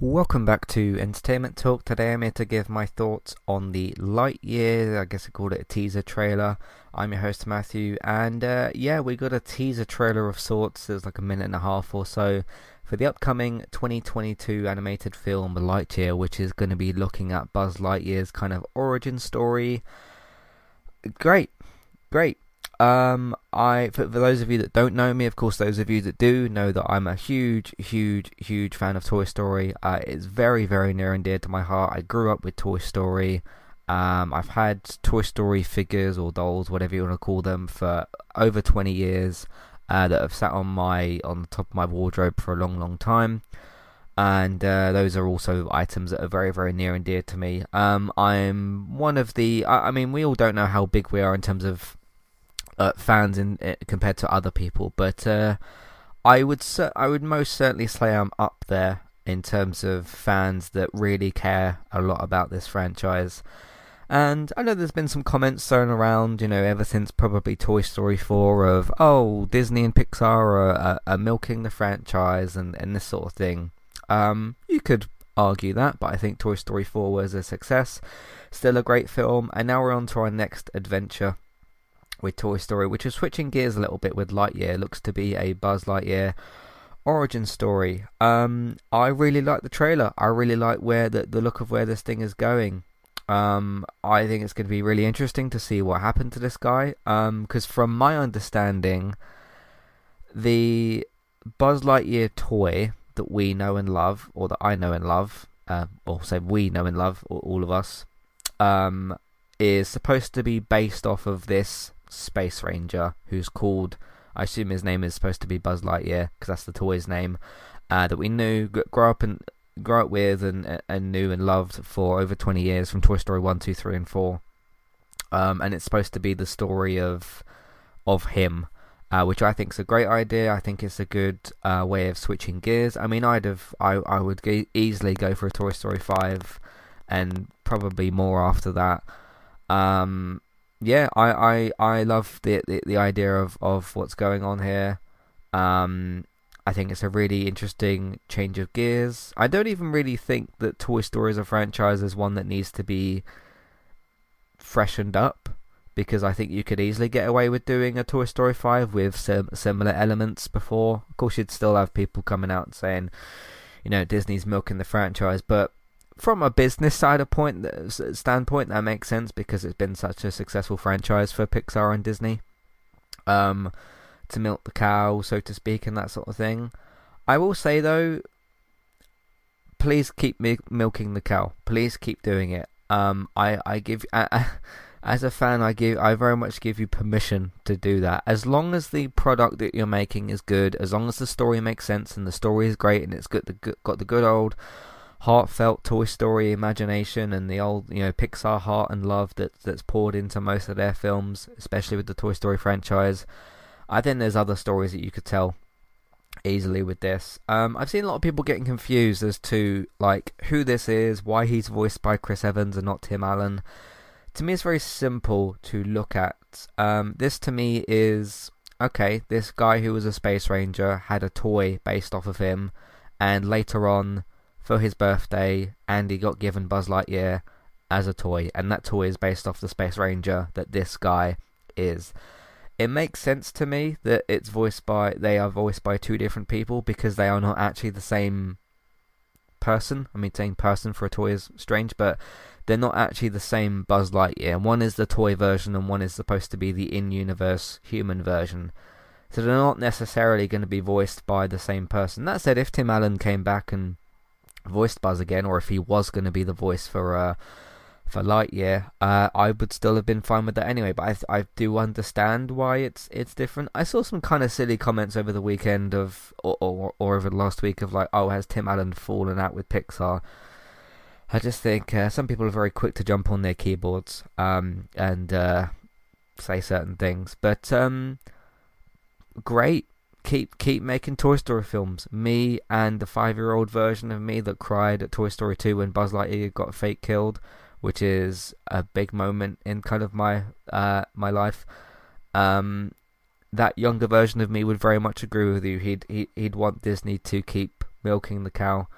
Welcome back to Entertainment Talk. Today I'm here to give my thoughts on the Lightyear, I guess I called it a teaser trailer. I'm your host Matthew, and uh, yeah, we got a teaser trailer of sorts. There's like a minute and a half or so for the upcoming 2022 animated film Lightyear, which is going to be looking at Buzz Lightyear's kind of origin story. Great, great. Um, I for, for those of you that don't know me, of course, those of you that do know that I'm a huge, huge, huge fan of Toy Story. Uh, it's very, very near and dear to my heart. I grew up with Toy Story. Um, I've had Toy Story figures or dolls, whatever you want to call them, for over 20 years. Uh, that have sat on my on the top of my wardrobe for a long, long time and uh, those are also items that are very, very near and dear to me. Um, I'm one of the. I, I, mean, we all don't know how big we are in terms of uh, fans in uh, compared to other people, but uh, I would I would most certainly say I'm up there in terms of fans that really care a lot about this franchise. And I know there's been some comments thrown around, you know, ever since probably Toy Story 4 of, oh, Disney and Pixar are, are, are milking the franchise and, and this sort of thing. Um, you could argue that, but I think Toy Story 4 was a success. Still a great film. And now we're on to our next adventure with Toy Story, which is switching gears a little bit with Lightyear. Looks to be a Buzz Lightyear origin story. Um, I really like the trailer. I really like where the the look of where this thing is going. Um, I think it's going to be really interesting to see what happened to this guy. Um, because from my understanding, the Buzz Lightyear toy that we know and love, or that I know and love, uh, or say we know and love, all of us, um, is supposed to be based off of this space ranger who's called I assume his name is supposed to be Buzz Lightyear because that's the toy's name uh, that we knew grew up and grew up with and and knew and loved for over 20 years from Toy Story 1 2 3 and 4 um, and it's supposed to be the story of of him uh, which I think is a great idea. I think it's a good uh, way of switching gears. I mean, I'd have, I, I would easily go for a Toy Story five, and probably more after that. Um, yeah, I, I, I love the, the, the idea of, of what's going on here. Um, I think it's a really interesting change of gears. I don't even really think that Toy Story as a franchise is one that needs to be freshened up because I think you could easily get away with doing a Toy Story 5 with some similar elements before. Of course, you'd still have people coming out and saying, you know, Disney's milking the franchise, but from a business side of point standpoint, that makes sense because it's been such a successful franchise for Pixar and Disney. Um, to milk the cow, so to speak, and that sort of thing. I will say though, please keep mi- milking the cow. Please keep doing it. Um, I I give uh, as a fan, I give I very much give you permission to do that. As long as the product that you're making is good, as long as the story makes sense and the story is great and it's good, the, got the good old heartfelt Toy Story imagination and the old, you know, Pixar heart and love that that's poured into most of their films, especially with the Toy Story franchise. I think there's other stories that you could tell easily with this. Um, I've seen a lot of people getting confused as to like who this is, why he's voiced by Chris Evans and not Tim Allen. To me, it's very simple to look at. Um, this to me is okay. This guy who was a space ranger had a toy based off of him, and later on for his birthday, Andy got given Buzz Lightyear as a toy, and that toy is based off the Space Ranger that this guy is. It makes sense to me that it's voiced by they are voiced by two different people because they are not actually the same person. I mean, saying person for a toy is strange, but they're not actually the same Buzz Lightyear. One is the toy version, and one is supposed to be the in-universe human version. So they're not necessarily going to be voiced by the same person. That said, if Tim Allen came back and voiced Buzz again, or if he was going to be the voice for uh, for Lightyear, uh, I would still have been fine with that anyway. But I I do understand why it's it's different. I saw some kind of silly comments over the weekend of or or, or over the last week of like, oh, has Tim Allen fallen out with Pixar? I just think uh, some people are very quick to jump on their keyboards um, and uh, say certain things, but um, great keep keep making Toy Story films. Me and the five year old version of me that cried at Toy Story 2 when Buzz Lightyear got fake killed, which is a big moment in kind of my uh, my life. Um, that younger version of me would very much agree with you. He'd he, he'd want Disney to keep milking the cow.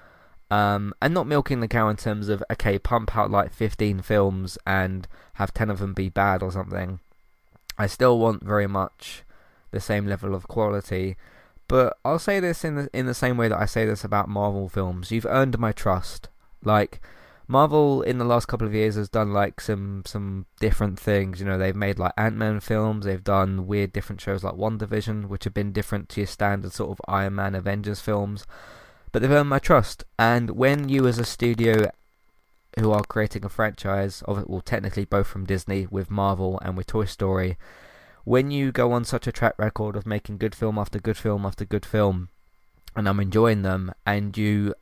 Um, and not milking the cow in terms of okay, pump out like 15 films and have 10 of them be bad or something. I still want very much the same level of quality, but I'll say this in the in the same way that I say this about Marvel films. You've earned my trust. Like Marvel in the last couple of years has done like some some different things. You know, they've made like Ant Man films. They've done weird different shows like WandaVision, which have been different to your standard sort of Iron Man Avengers films but they've earned my trust. And when you, as a studio who are creating a franchise of it, well, technically both from Disney with Marvel and with Toy Story, when you go on such a track record of making good film after good film after good film, and I'm enjoying them, and you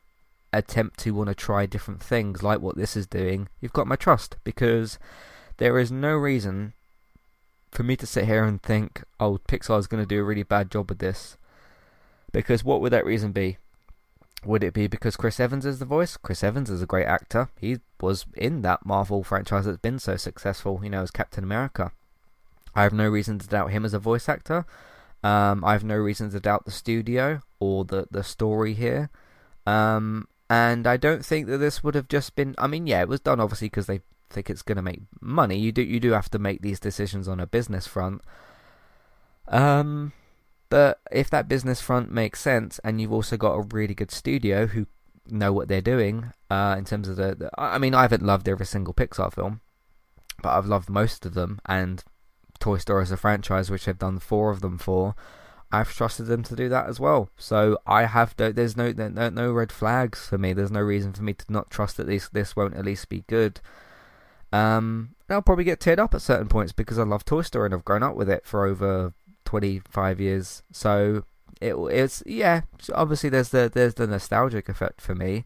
attempt to want to try different things like what this is doing, you've got my trust because there is no reason for me to sit here and think, oh, Pixar is going to do a really bad job with this. Because what would that reason be? Would it be because Chris Evans is the voice? Chris Evans is a great actor. He was in that Marvel franchise that's been so successful, you know, as Captain America. I have no reason to doubt him as a voice actor. Um, I have no reason to doubt the studio or the the story here. Um, and I don't think that this would have just been. I mean, yeah, it was done obviously because they think it's going to make money. You do you do have to make these decisions on a business front. Um, but if that business front makes sense, and you've also got a really good studio who know what they're doing uh, in terms of the, the, I mean, I haven't loved every single Pixar film, but I've loved most of them, and Toy Story as a franchise, which I've done four of them for. I've trusted them to do that as well. So I have no, there's no, no no red flags for me. There's no reason for me to not trust that this this won't at least be good. Um, I'll probably get teared up at certain points because I love Toy Story and I've grown up with it for over 25 years. So it, it's yeah. Obviously, there's the there's the nostalgic effect for me,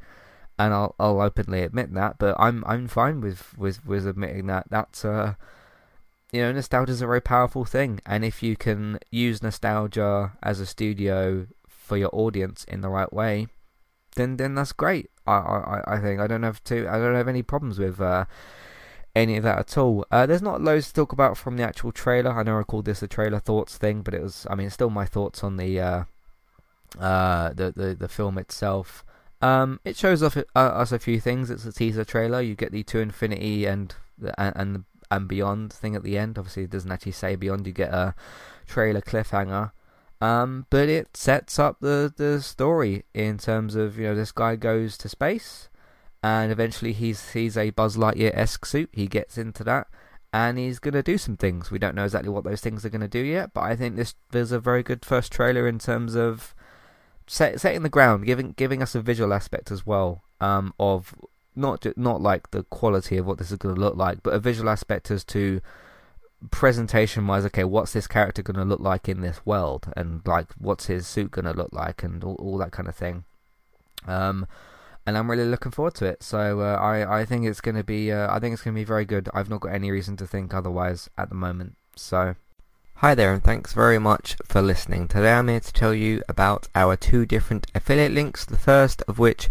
and I'll I'll openly admit that. But I'm I'm fine with with with admitting that. That's uh, you know, nostalgia is a very powerful thing, and if you can use nostalgia as a studio for your audience in the right way, then then that's great. I I I think I don't have to I don't have any problems with. Uh, any of that at all. Uh, there's not loads to talk about from the actual trailer. I know I called this a trailer thoughts thing, but it was, I mean, it's still my thoughts on the uh, uh, the, the the film itself. Um, it shows off uh, us a few things. It's a teaser trailer. You get the to infinity and and and, and beyond thing at the end. Obviously, it doesn't actually say beyond. You get a trailer cliffhanger. Um, but it sets up the the story in terms of you know this guy goes to space and eventually he's he's a Buzz Lightyear esque suit. He gets into that, and he's gonna do some things. We don't know exactly what those things are gonna do yet, but I think this there's a very good first trailer in terms of set, setting the ground, giving giving us a visual aspect as well um, of not not like the quality of what this is gonna look like, but a visual aspect as to presentation wise okay what's this character going to look like in this world and like what's his suit going to look like and all, all that kind of thing um and I'm really looking forward to it. So uh, I I think it's going to be uh, I think it's going to be very good. I've not got any reason to think otherwise at the moment. So. Hi there and thanks very much for listening. Today I'm here to tell you about our two different affiliate links. The first of which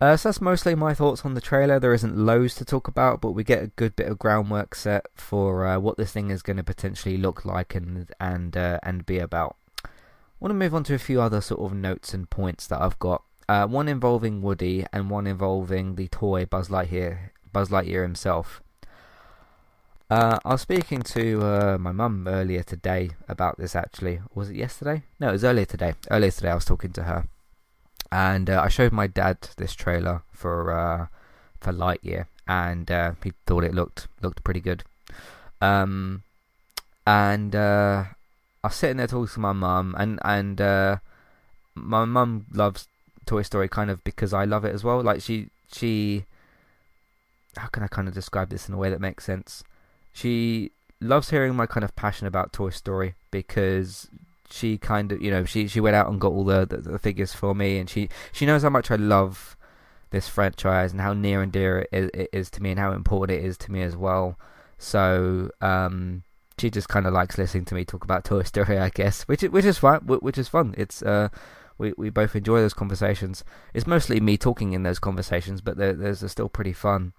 Uh, so that's mostly my thoughts on the trailer. There isn't loads to talk about, but we get a good bit of groundwork set for uh, what this thing is going to potentially look like and and uh, and be about. I want to move on to a few other sort of notes and points that I've got. Uh, one involving Woody and one involving the toy Buzz Lightyear, Buzz Lightyear himself. Uh, I was speaking to uh, my mum earlier today about this. Actually, was it yesterday? No, it was earlier today. Earlier today, I was talking to her and uh, I showed my dad this trailer for uh, for Lightyear, and uh, he thought it looked looked pretty good. Um, and uh, I was sitting there talking to my mum, and and uh, my mum loves Toy Story kind of because I love it as well. Like she she, how can I kind of describe this in a way that makes sense? She loves hearing my kind of passion about Toy Story because she kind of you know she she went out and got all the, the, the figures for me, and she she knows how much I love this franchise and how near and dear it is, it is to me and how important it is to me as well. So um, she just kind of likes listening to me talk about Toy Story, I guess, which is, which is fun. Which is fun. It's uh, we we both enjoy those conversations. It's mostly me talking in those conversations, but they're, they're still pretty fun.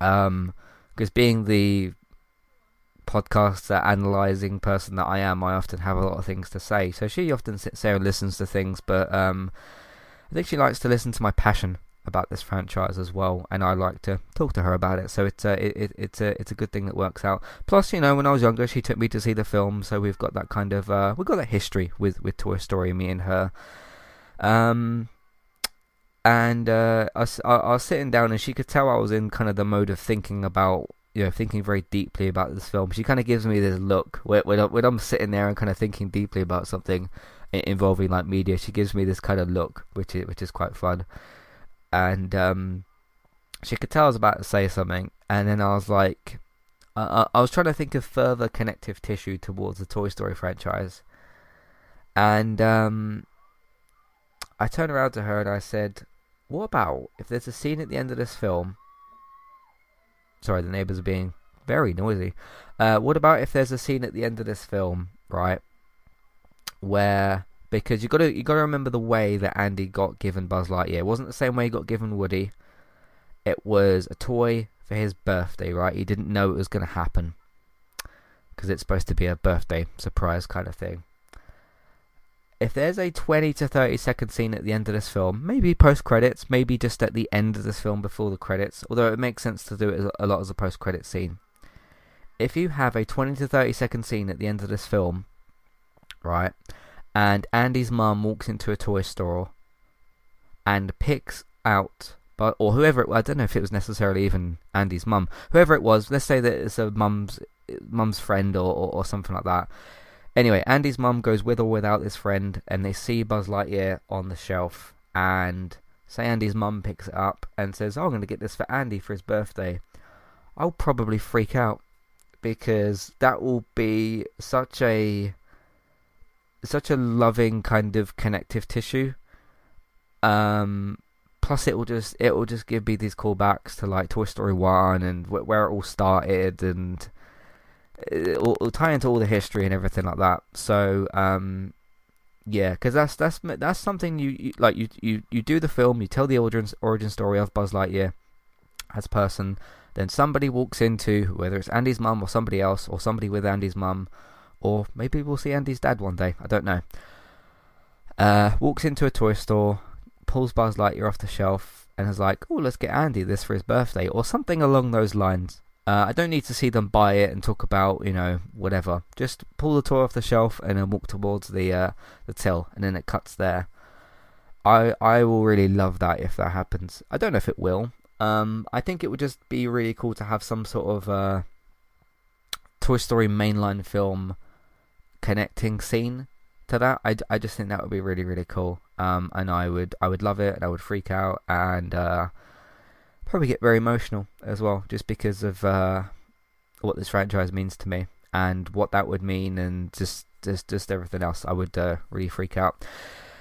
Um, because being the podcaster analyzing person that I am, I often have a lot of things to say. So she often sits there and listens to things, but um, I think she likes to listen to my passion about this franchise as well, and I like to talk to her about it. So it's a it, it, it's a it's a good thing that works out. Plus, you know, when I was younger, she took me to see the film, so we've got that kind of uh, we've got that history with with Toy Story, me and her. Um, and uh, I, I, I was sitting down, and she could tell I was in kind of the mode of thinking about you know, thinking very deeply about this film. She kind of gives me this look when, when, when I'm sitting there and kind of thinking deeply about something involving like media. She gives me this kind of look, which is which is quite fun. And um, she could tell I was about to say something, and then I was like, I, I was trying to think of further connective tissue towards the Toy Story franchise, and um, I turned around to her and I said, "What about if there's a scene at the end of this film?" Sorry, the neighbours are being very noisy. Uh, what about if there's a scene at the end of this film, right, where because you got to you got to remember the way that Andy got given Buzz Lightyear. It wasn't the same way he got given Woody. It was a toy for his birthday, right? He didn't know it was going to happen because it's supposed to be a birthday surprise kind of thing if there's a 20 to 30 second scene at the end of this film, maybe post credits, maybe just at the end of this film before the credits, although it makes sense to do it a lot as a post credit scene. If you have a 20 to 30 second scene at the end of this film, right, and Andy's mum walks into a toy store and picks out but or whoever it, was, I don't know if it was necessarily even Andy's mum, whoever it was. Let's say that it's a mum's mum's friend or, or, or something like that. Anyway, Andy's mum goes with or without this friend, and they see Buzz Lightyear on the shelf. And say Andy's mum picks it up and says, oh, "I'm going to get this for Andy for his birthday." I'll probably freak out because that will be such a such a loving kind of connective tissue. Um, plus, it will just it will just give me these callbacks to like Toy Story One and wh- where it all started and it'll, it'll, tie into all the history and everything like that. So um, yeah, because that's that's that's something you, you, like you, you you do the film, you tell the origin origin story of Buzz Lightyear as person, then somebody walks into whether it's Andy's mum or somebody else or somebody with Andy's mum, or maybe we'll see Andy's dad one day. I don't know. Uh, walks into a toy store, pulls Buzz Lightyear off the shelf, and is like, "Oh, let's get Andy this for his birthday," or something along those lines. Uh, I don't need to see them buy it and talk about you know whatever. Just pull the toy off the shelf and then walk towards the uh, the till, and then it cuts there. I I will really love that if that happens. I don't know if it will. Um, I think it would just be really cool to have some sort of uh, Toy Story mainline film connecting scene to that. I, I just think that would be really really cool. Um, and I would I would love it, and I would freak out, and uh, probably get very emotional as well, just because of uh, what this franchise means to me and what that would mean, and just just just everything else. I would uh, really freak out.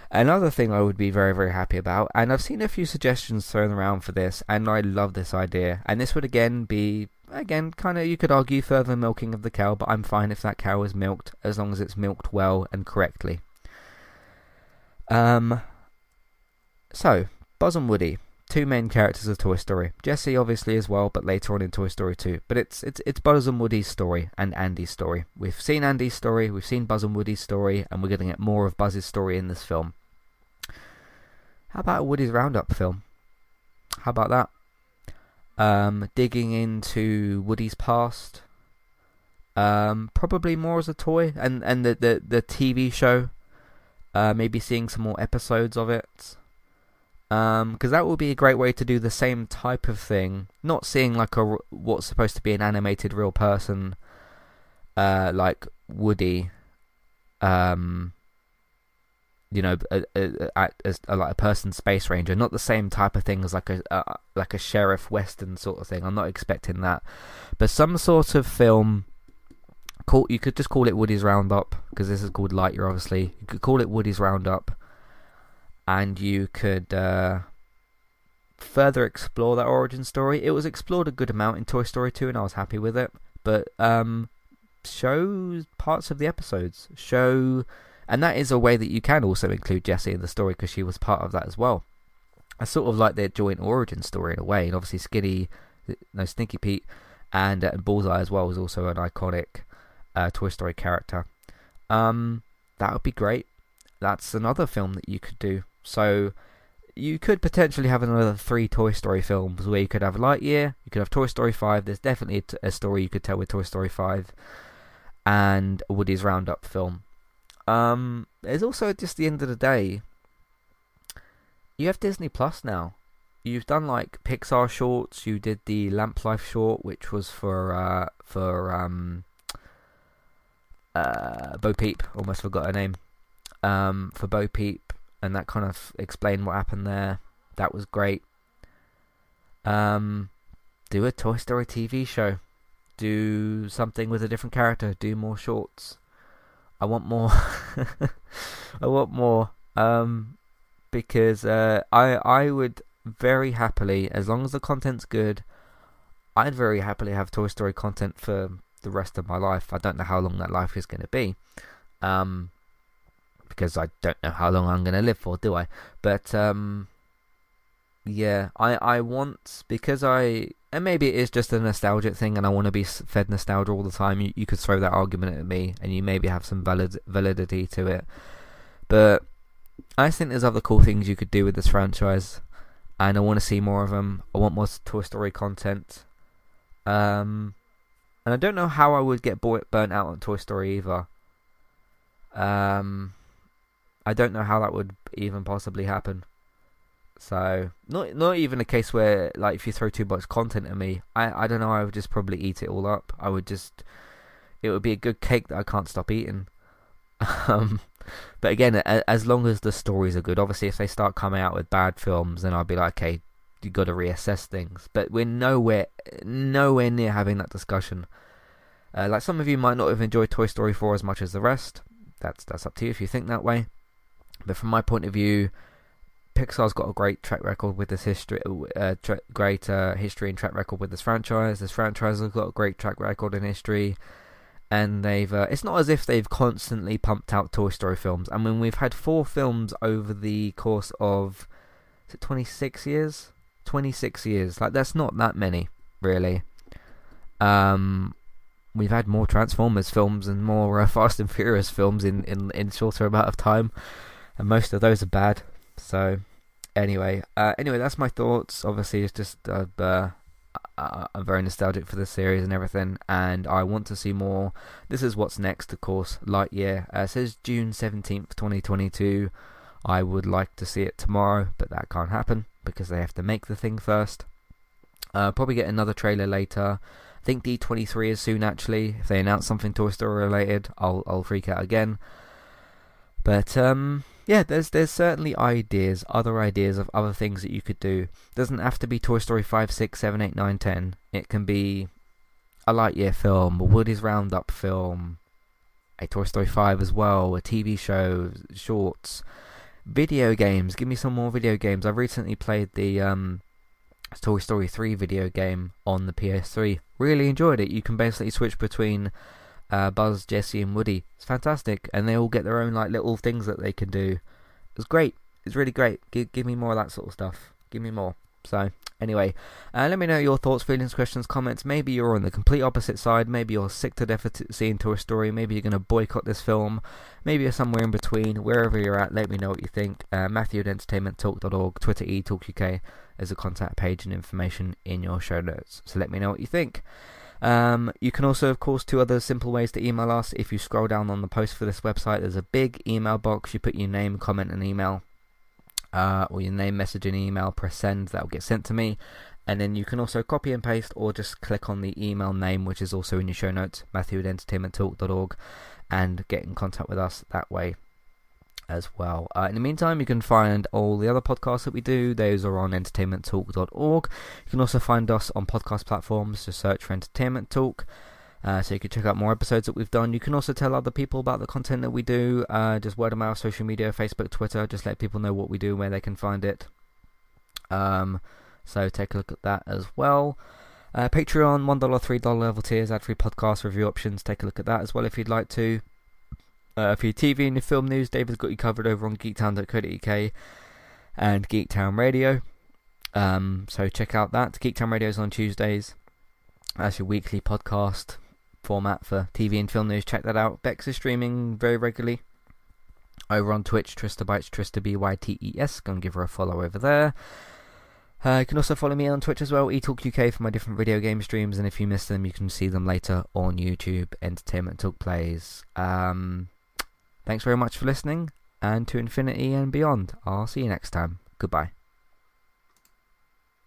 Another thing I would be very very happy about, and I've seen a few suggestions thrown around for this, and I love this idea. And this would again be again kind of you could argue further milking of the cow, but I'm fine if that cow is milked as long as it's milked well and correctly. Um. So Buzz and Woody two main characters of Toy Story. Jessie obviously as well, but later on in Toy Story 2. But it's it's it's Buzz and Woody's story and Andy's story. We've seen Andy's story, we've seen Buzz and Woody's story, and we're going to get more of Buzz's story in this film. How about a Woody's Roundup film? How about that? Um, digging into Woody's past. Um, probably more as a toy, and and the the, the TV show. Uh, maybe seeing some more episodes of it because um, that would be a great way to do the same type of thing. Not seeing like a what's supposed to be an animated real person, uh, like Woody, um, you know, a, a, a, like a person space ranger. Not the same type of thing as like a, a like a sheriff western sort of thing. I'm not expecting that, but some sort of film. Call you could just call it Woody's Roundup because this is called Lightyear. Obviously, you could call it Woody's Roundup and you could uh, further explore that origin story. It was explored a good amount in Toy Story 2, and I was happy with it. But um, show parts of the episodes. Show, and that is a way that you can also include Jessie in the story because she was part of that as well. I sort of like their joint origin story in a way, and obviously Skinny, no Stinky Pete, and, uh, Bullseye as well was also an iconic uh, Toy Story character. Um, that would be great. That's another film that you could do so you could potentially have another three Toy Story films where you could have Lightyear, you could have Toy Story 5. There's definitely a story you could tell with Toy Story 5 and Woody's Roundup film. Um, there's also just the end of the day, you have Disney Plus now. You've done like Pixar shorts. You did the Lamp Life short, which was for uh, for um, uh, Bo Peep. Almost forgot her name. Um, for Bo Peep, and that kind of explained what happened there. That was great. Um, do a Toy Story TV show. Do something with a different character. Do more shorts. I want more. I want more. Um, because uh, I I would very happily, as long as the content's good, I'd very happily have Toy Story content for the rest of my life. I don't know how long that life is going to be. Um, because I don't know how long I'm going to live for, do I? But um, yeah, I I want because I and maybe it is just a nostalgic thing, and I want to be fed nostalgia all the time. You you could throw that argument at me, and you maybe have some valid validity to it, but I think there's other cool things you could do with this franchise, and I want to see more of them. I want more Toy Story content. Um, and I don't know how I would get burnt out on Toy Story either. Um, I don't know how that would even possibly happen. So not not even a case where like if you throw too much content at me, I I don't know. I would just probably eat it all up. I would just it would be a good cake that I can't stop eating. Um, but again, as long as the stories are good, obviously if they start coming out with bad films, then I'll be like, okay, you got to reassess things. But we're nowhere nowhere near having that discussion. Uh, like some of you might not have enjoyed Toy Story 4 as much as the rest. That's that's up to you if you think that way. But from my point of view, Pixar's got a great track record with this history, uh, tra- great uh, history and track record with this franchise. This franchise has got a great track record in history, and they've. Uh, it's not as if they've constantly pumped out Toy Story films. I mean, we've had four films over the course of, is it twenty six years? Twenty six years. Like that's not that many, really. Um, we've had more Transformers films and more uh, Fast and Furious films in in in shorter amount of time and most of those are bad. So anyway, uh, anyway, that's my thoughts. Obviously, it's just uh, uh, I'm very nostalgic for this series and everything, and I want to see more. This is what's next, of course. Lightyear uh, says June seventeenth, twenty twenty two. I would like to see it tomorrow, but that can't happen because they have to make the thing first. Uh, probably get another trailer later. I think D23 is soon actually. If they announce something Toy Story related, I'll I'll freak out again. But um, yeah, there's there's certainly ideas, other ideas of other things that you could do. It doesn't have to be Toy Story 5, 6, 7, 8, 9, 10. It can be a Lightyear film, a Woody's Roundup film, a Toy Story 5 as well, a TV show, shorts, video games. Give me some more video games. I recently played the um, Toy Story 3 video game on the PS3. Really enjoyed it. You can basically switch between uh, Buzz, Jessie, and Woody. It's fantastic, and they all get their own like little things that they can do. It's great. It's really great. Give, give me more of that sort of stuff. Give me more. So anyway, uh, let me know your thoughts, feelings, questions, comments. Maybe you're on the complete opposite side. Maybe you're sick to death of seeing Toy Story. Maybe you're going to boycott this film. Maybe you're somewhere in between. Wherever you're at, let me know what you think. Uh, Matthew at entertainmenttalk.org, Twitter eTalkUK is a contact page and information in your show notes. So let me know what you think. Um, you can also, of course, two other simple ways to email us. If you scroll down on the post for this website, there's a big email box. You put your name, comment, and email, uh, or your name, message, and email. Press send. That will get sent to me. And then you can also copy and paste, or just click on the email name, which is also in your show notes, Matthew at entertainmenttalk.org, and get in contact with us that way as well. Uh, in the meantime, you can find all the other podcasts that we do. Those are on entertainmenttalk.org. You can also find us on podcast platforms. Just search for Entertainment Talk. Uh, so you can check out more episodes that we've done. You can also tell other people about the content that we do. Uh, just word of mouth, social media, Facebook, Twitter. Just let people know what we do, and where they can find it. Um, so take a look at that as well. Uh, Patreon, $1, $3 level tiers, ad free podcast review options. Take a look at that as well if you'd like to. Uh, for your TV and film news, David's got you covered over on geektown.co.uk and Geektown Radio. Um, so check out that. Geektown Radio is on Tuesdays. That's your weekly podcast format for TV and film news. Check that out. Bex is streaming very regularly over on Twitch. Trista Bytes, Trista B Y T E S. Go and give her a follow over there. Uh, you can also follow me on Twitch as well, eTalk UK for my different video game streams, and if you miss them, you can see them later on YouTube. Entertainment Talk Plays. Um, Thanks very much for listening, and to infinity and beyond. I'll see you next time. Goodbye.